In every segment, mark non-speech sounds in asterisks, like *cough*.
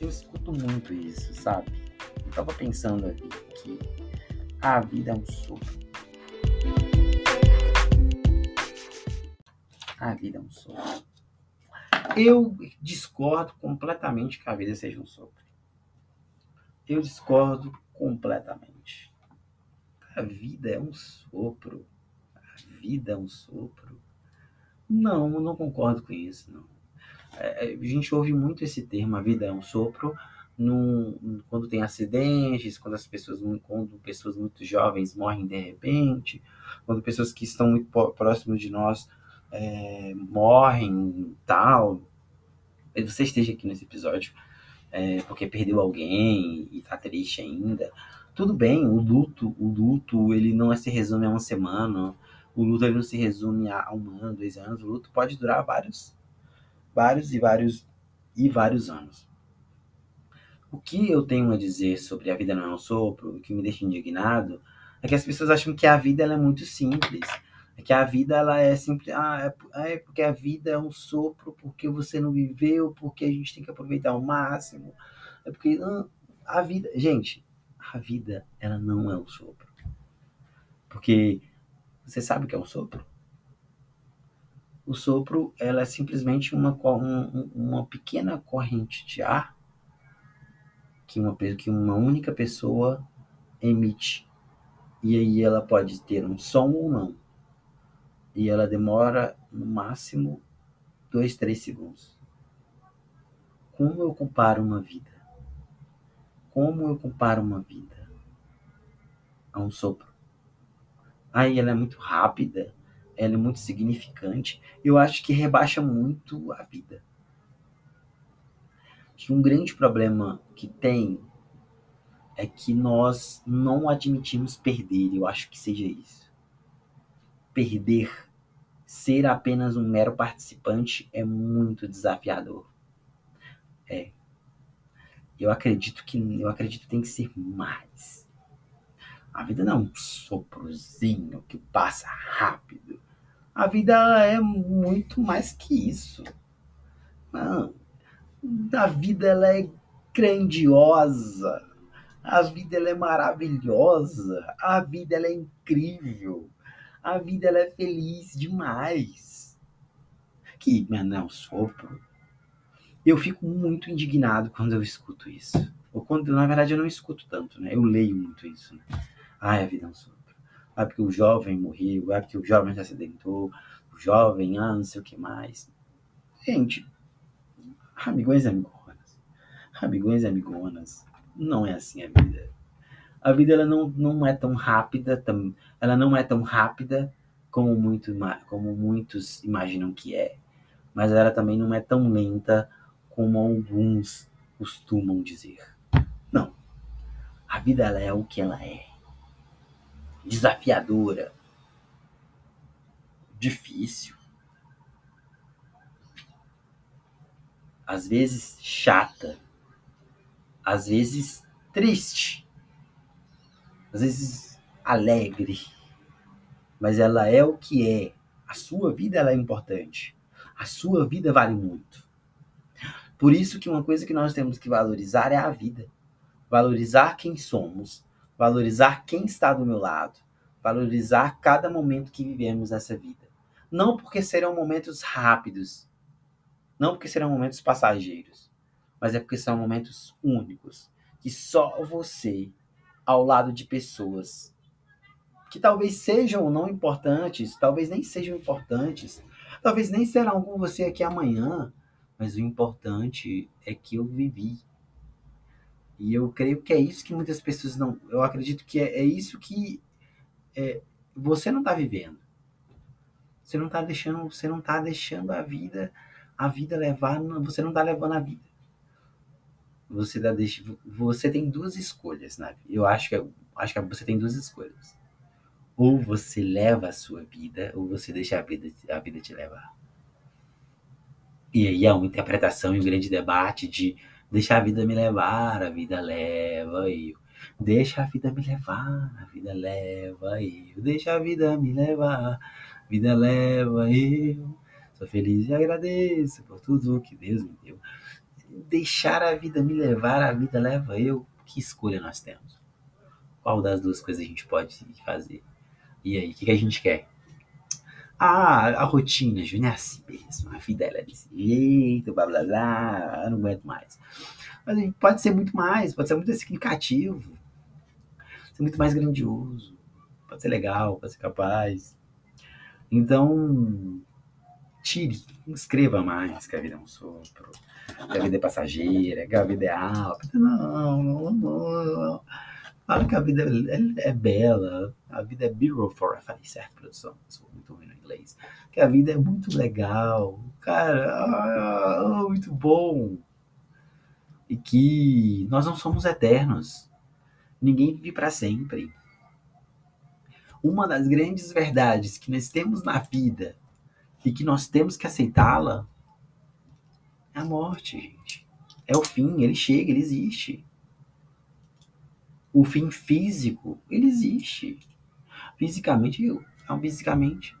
Eu escuto muito isso, sabe? Eu tava pensando aqui que a vida é um sopro. A vida é um sopro. Eu discordo completamente que a vida seja um sopro. Eu discordo completamente. A vida é um sopro. A vida é um sopro. Não, eu não concordo com isso, não. É, a gente ouve muito esse termo, a vida é um sopro, no, quando tem acidentes, quando as pessoas, quando pessoas muito jovens morrem de repente, quando pessoas que estão muito próximas de nós é, morrem, tal. Você esteja aqui nesse episódio é, porque perdeu alguém e tá triste ainda. Tudo bem, o luto, o luto, ele não se resume a uma semana, o luto ele não se resume a um ano, dois anos, o luto pode durar vários, vários e vários e vários anos. O que eu tenho a dizer sobre a vida não é um sopro, o que me deixa indignado, é que as pessoas acham que a vida ela é muito simples. É que a vida ela é simples. Ah, é, é porque a vida é um sopro, porque você não viveu, porque a gente tem que aproveitar ao máximo. É porque ah, a vida. Gente, a vida ela não é um sopro. Porque você sabe o que é um sopro? O sopro ela é simplesmente uma, uma pequena corrente de ar que uma, que uma única pessoa emite. E aí ela pode ter um som ou não. E ela demora no máximo dois, três segundos. Como eu comparo uma vida? Como eu comparo uma vida a um sopro? Aí ela é muito rápida, ela é muito significante. Eu acho que rebaixa muito a vida que um grande problema que tem é que nós não admitimos perder. Eu acho que seja isso. Perder, ser apenas um mero participante é muito desafiador. É. Eu acredito que eu acredito que tem que ser mais. A vida não é um soprozinho que passa rápido. A vida é muito mais que isso. Não, a vida ela é grandiosa, a vida ela é maravilhosa, a vida ela é incrível, a vida ela é feliz demais. Que, não, sopro. Eu fico muito indignado quando eu escuto isso. Ou quando, na verdade, eu não escuto tanto, né? Eu leio muito isso, né? Ai, a vida é um sopro. Ah, porque o jovem morreu, ah, porque o jovem se acidentou, o jovem, ah, não sei o que mais. Gente, Amigões e amigonas. Amigões e amigonas. Não é assim a vida. A vida ela não, não é tão rápida, tão, ela não é tão rápida como, muito, como muitos imaginam que é. Mas ela também não é tão lenta como alguns costumam dizer. Não. A vida ela é o que ela é. Desafiadora. Difícil às vezes chata, às vezes triste, às vezes alegre, mas ela é o que é. A sua vida ela é importante. A sua vida vale muito. Por isso que uma coisa que nós temos que valorizar é a vida. Valorizar quem somos, valorizar quem está do meu lado, valorizar cada momento que vivemos nessa vida. Não porque serão momentos rápidos, não porque serão momentos passageiros, mas é porque são momentos únicos. Que só você, ao lado de pessoas que talvez sejam ou não importantes, talvez nem sejam importantes, talvez nem serão com você aqui amanhã, mas o importante é que eu vivi. E eu creio que é isso que muitas pessoas não. Eu acredito que é, é isso que é, você não está vivendo. Você não está deixando, você não tá deixando a vida a vida levar, você não está levando a vida. Você, dá, você tem duas escolhas na vida. Eu acho que, acho que você tem duas escolhas. Ou você leva a sua vida, ou você deixa a vida, a vida te levar. E aí há uma interpretação e um grande debate de deixar a vida me levar, a vida leva eu. Deixa a vida me levar, a vida leva eu. Deixa a vida me levar, a vida leva eu. Sou feliz e agradeço por tudo que Deus me deu. Deixar a vida me levar, a vida leva eu. Que escolha nós temos? Qual das duas coisas a gente pode fazer? E aí, o que, que a gente quer? Ah, a rotina, Júnior, é assim mesmo. A vida é desse jeito, blá blá blá. Eu não aguento mais. Mas pode ser muito mais, pode ser muito significativo, ser muito mais grandioso, pode ser legal, pode ser capaz. Então, tire, escreva mais que a vida é um sopro, que a vida é passageira, que a vida é alta. Não, não, não. Fala que a vida é, é, bela, a vida é beautiful. Eu falei certo, produção, sou muito ruim no inglês. Que a vida é muito legal, cara, ah, muito bom. E que nós não somos eternos. Ninguém vive para sempre. Uma das grandes verdades que nós temos na vida e que nós temos que aceitá-la é a morte, gente. É o fim, ele chega, ele existe. O fim físico, ele existe. Fisicamente, não fisicamente.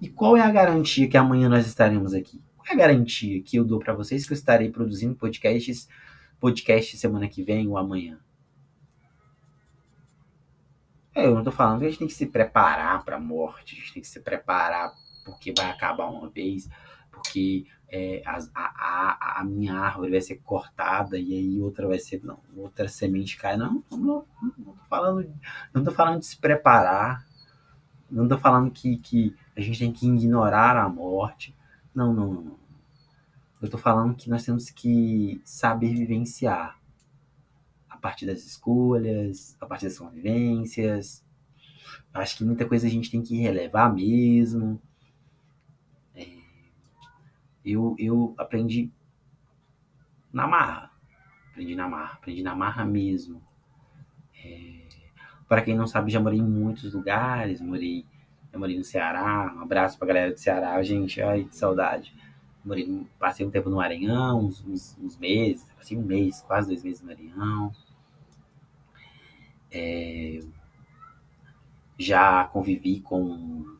E qual é a garantia que amanhã nós estaremos aqui? Qual é a garantia que eu dou para vocês que eu estarei produzindo podcasts, podcast semana que vem ou amanhã? É, eu não tô falando que a gente tem que se preparar para a morte, a gente tem que se preparar porque vai acabar uma vez, porque é, a, a, a, minha árvore vai ser cortada e aí outra vai ser, não, outra semente cai. Não, não, não, não tô falando, não tô falando de se preparar, não tô falando que, que a gente tem que ignorar a morte. Não, não, não. Eu tô falando que nós temos que saber vivenciar a partir das escolhas, a partir das convivências. Acho que muita coisa a gente tem que relevar mesmo eu, eu aprendi na marra. Aprendi na marra, aprendi na marra mesmo. É, para quem não sabe, já morei em muitos lugares, morei, eu morei no Ceará, um abraço pra galera do Ceará, gente, ai, que saudade. Morei, passei um tempo no Maranhão, uns, uns, uns meses, passei um mês, quase dois meses no Maranhão. É, já convivi com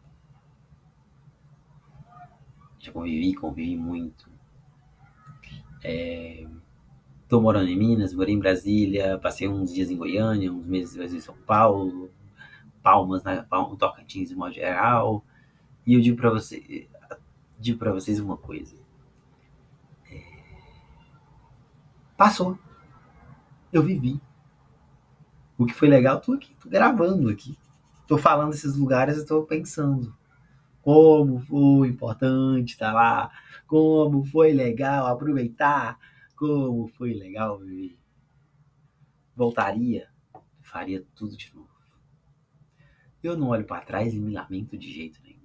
já convivi, convivi muito. É, tô morando em Minas, morei em Brasília, passei uns dias em Goiânia, uns meses em São Paulo, Palmas, né, Palmas, Tocantins de modo geral. E eu digo para você, digo para vocês uma coisa. É, passou. Eu vivi. O que foi legal, tô aqui, tô gravando aqui. Tô falando desses lugares e tô pensando como foi importante estar lá, como foi legal aproveitar, como foi legal viver. Voltaria, faria tudo de novo. Eu não olho para trás e me lamento de jeito nenhum.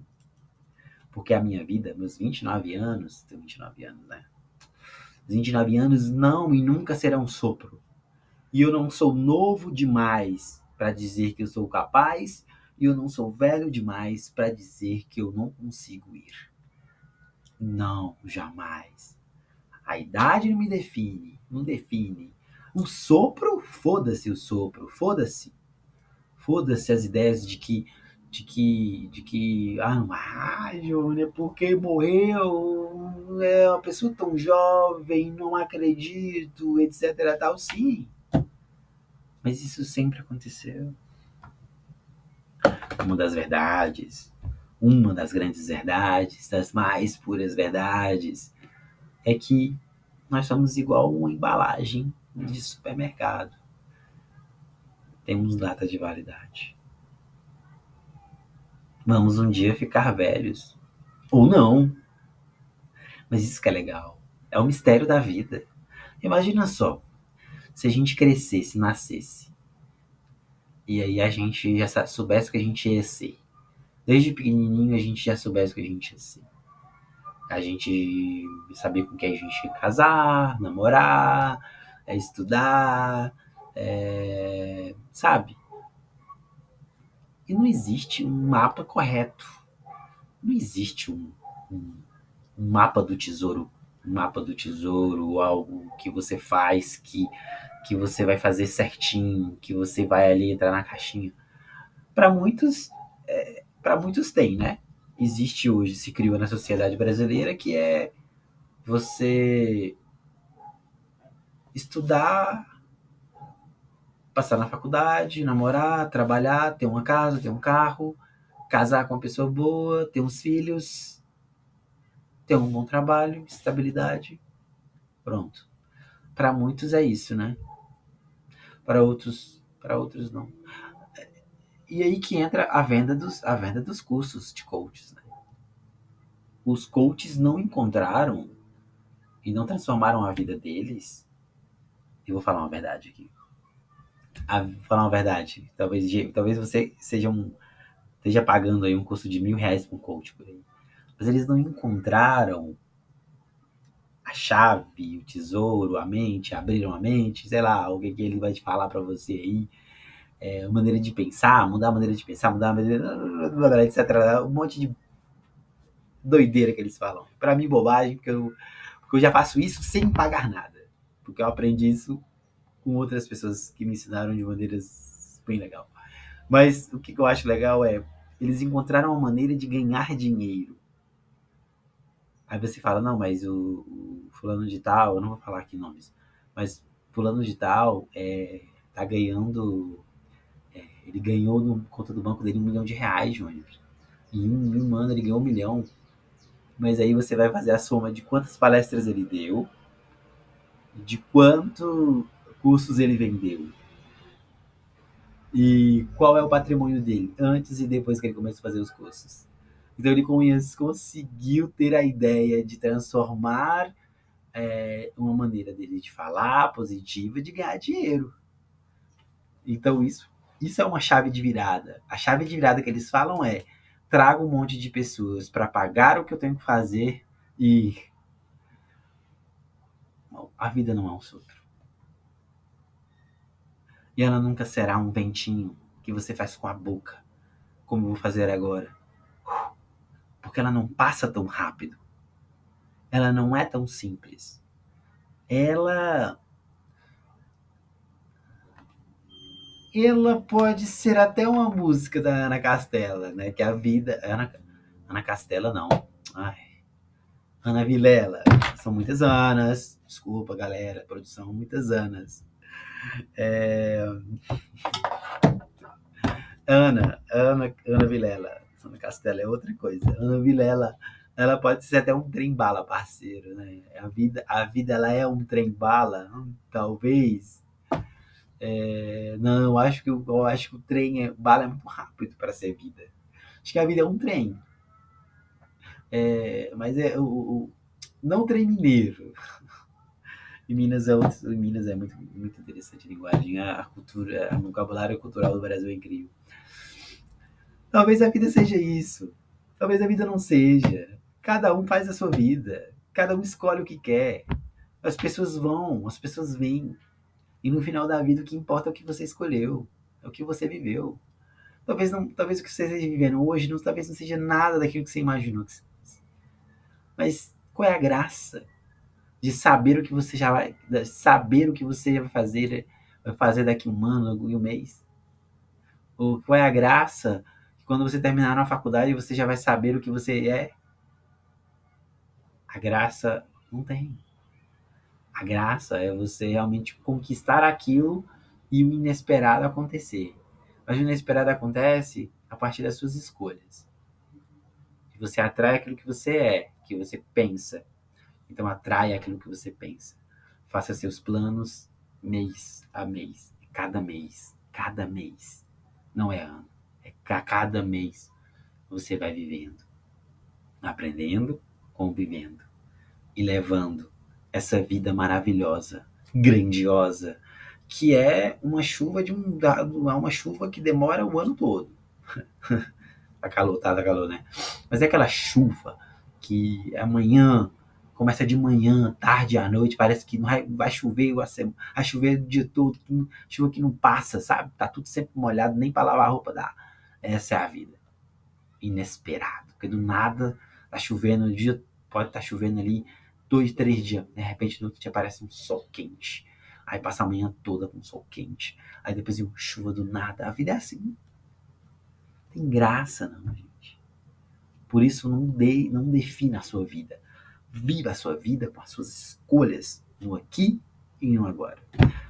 Porque a minha vida, meus 29 anos, tenho 29 anos, né? Os 29 anos não e nunca serão sopro. E eu não sou novo demais para dizer que eu sou capaz e eu não sou velho demais para dizer que eu não consigo ir. Não, jamais. A idade não me define, não define. O sopro, foda-se o sopro, foda-se. Foda-se as ideias de que de que de que ah, ah Júnior, porque morreu, é uma pessoa tão jovem, não acredito, etc, tal, sim. Mas isso sempre aconteceu uma das verdades, uma das grandes verdades, das mais puras verdades, é que nós somos igual uma embalagem de supermercado. Temos data de validade. Vamos um dia ficar velhos. Ou não. Mas isso que é legal. É o mistério da vida. Imagina só, se a gente crescesse, nascesse e aí a gente já soubesse que a gente ia ser. Desde pequenininho a gente já soubesse que a gente ia ser. A gente sabia com quem a gente ia casar, namorar, é, estudar, é, sabe? E não existe um mapa correto. Não existe um, um, um mapa do tesouro, um mapa do tesouro, algo que você faz que que você vai fazer certinho, que você vai ali entrar na caixinha. Para muitos, é, para muitos tem, né? existe hoje, se criou na sociedade brasileira, que é você estudar, passar na faculdade, namorar, trabalhar, ter uma casa, ter um carro, casar com uma pessoa boa, ter uns filhos, ter um bom trabalho, estabilidade. Pronto. Para muitos é isso, né? Para outros, para outros não. E aí que entra a venda dos, a venda dos cursos de coaches, né? Os coaches não encontraram e não transformaram a vida deles. Eu vou falar uma verdade aqui. A, falar uma verdade. Talvez, talvez você seja um, esteja pagando aí um custo de mil reais para um coach por aí. Mas eles não encontraram a chave, o tesouro, a mente, abriram a mente, sei lá, o que, que ele vai te falar para você aí. É, maneira de pensar, mudar a maneira de pensar, mudar a maneira, *laughs* etc. Um monte de doideira que eles falam. Para mim, bobagem, porque eu, porque eu já faço isso sem pagar nada. Porque eu aprendi isso com outras pessoas que me ensinaram de maneiras bem legal. Mas o que eu acho legal é eles encontraram uma maneira de ganhar dinheiro. Aí você fala, não, mas o, o fulano de tal, eu não vou falar aqui nomes, mas fulano de tal é, tá ganhando, é, ele ganhou no conta do banco dele um milhão de reais, Júnior. Em um, em um ano ele ganhou um milhão. Mas aí você vai fazer a soma de quantas palestras ele deu, de quanto cursos ele vendeu e qual é o patrimônio dele antes e depois que ele começou a fazer os cursos. Então ele conseguiu ter a ideia de transformar é, uma maneira dele de falar positiva de ganhar dinheiro. Então isso, isso é uma chave de virada. A chave de virada que eles falam é trago um monte de pessoas para pagar o que eu tenho que fazer e a vida não é um sopro. E ela nunca será um ventinho que você faz com a boca, como vou fazer agora. Porque ela não passa tão rápido. Ela não é tão simples. Ela ela pode ser até uma música da Ana Castela, né? Que a vida. Ana, Ana Castela, não. Ai. Ana Vilela. São muitas anas. Desculpa, galera. Produção, muitas anas. É... Ana, Ana, Ana Vilela. Ana Castela é outra coisa. Ana Vilela, ela pode ser até um trem-bala, parceiro, né? A vida, a vida ela é um trem-bala, hum, talvez. É... Não, eu acho que eu acho que o trem é, bala é muito rápido para ser vida. Acho que a vida é um trem. É, mas é o, o não trem mineiro. Em Minas é, outro, Minas é muito, muito interessante a linguagem, a, cultura, o vocabulário cultural do Brasil é incrível. Talvez a vida seja isso. Talvez a vida não seja. Cada um faz a sua vida. Cada um escolhe o que quer. As pessoas vão, as pessoas vêm. E no final da vida o que importa é o que você escolheu, é o que você viveu. Talvez não, talvez o que você esteja vivendo hoje, não, talvez não seja nada daquilo que você imaginou Mas qual é a graça? De saber o que você já vai, saber o que você vai fazer, vai fazer daqui um ano um mês. Ou qual é a graça que quando você terminar na faculdade você já vai saber o que você é? A graça não tem. A graça é você realmente conquistar aquilo e o inesperado acontecer. Mas o inesperado acontece a partir das suas escolhas. Você atrai aquilo que você é, que você pensa, então atrai aquilo que você pensa. Faça seus planos mês a mês, cada mês, cada mês. Não é ano, é cada mês você vai vivendo, aprendendo, convivendo e levando essa vida maravilhosa, grandiosa, que é uma chuva de um dado, uma chuva que demora o ano todo. *laughs* tá calor, tá, tá calor, né? Mas é aquela chuva que amanhã começa de manhã, tarde, à noite, parece que vai, vai chover, vai chover o dia todo, chuva que não passa, sabe? Tá tudo sempre molhado, nem para lavar a roupa dá. Essa é a vida. Inesperado, porque do nada tá chovendo, o dia pode estar tá chovendo ali dois, três dias, de repente no outro dia aparece um sol quente. Aí passa a manhã toda com sol quente. Aí depois vem chuva do nada. A vida é assim. Tem graça, não, gente. Por isso, não, de, não defina a sua vida. Viva a sua vida com as suas escolhas no aqui e no agora.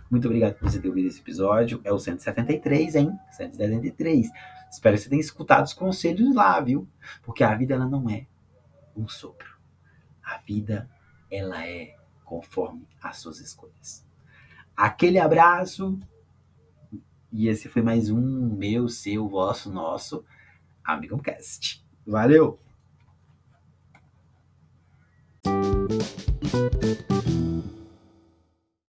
Muito obrigado por você ter ouvido esse episódio. É o 173, hein? 173. Espero que você tenha escutado os conselhos lá, viu? Porque a vida ela não é um sopro. A vida ela é conforme as suas escolhas. Aquele abraço. E esse foi mais um meu, seu, vosso, nosso Amigocast. Valeu! Thank you.